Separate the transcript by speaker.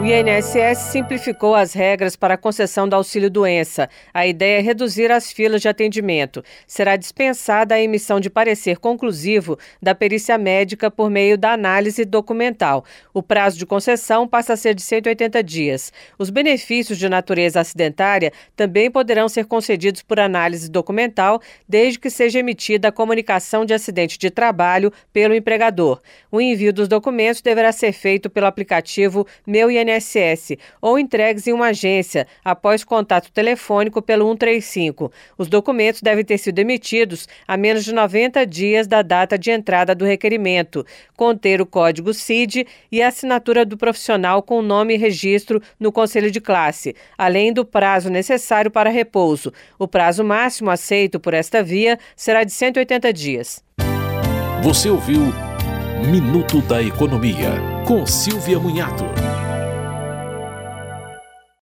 Speaker 1: O INSS simplificou as regras para a concessão do auxílio-doença. A ideia é reduzir as filas de atendimento. Será dispensada a emissão de parecer conclusivo da perícia médica por meio da análise documental. O prazo de concessão passa a ser de 180 dias. Os benefícios de natureza acidentária também poderão ser concedidos por análise documental, desde que seja emitida a comunicação de acidente de trabalho pelo empregador. O envio dos documentos deverá ser feito pelo aplicativo Meu INSS INSS ou entregues em uma agência após contato telefônico pelo 135. Os documentos devem ter sido emitidos a menos de 90 dias da data de entrada do requerimento, conter o código CID e a assinatura do profissional com nome e registro no conselho de classe, além do prazo necessário para repouso. O prazo máximo aceito por esta via será de 180 dias.
Speaker 2: Você ouviu Minuto da Economia, com Silvia Munhato.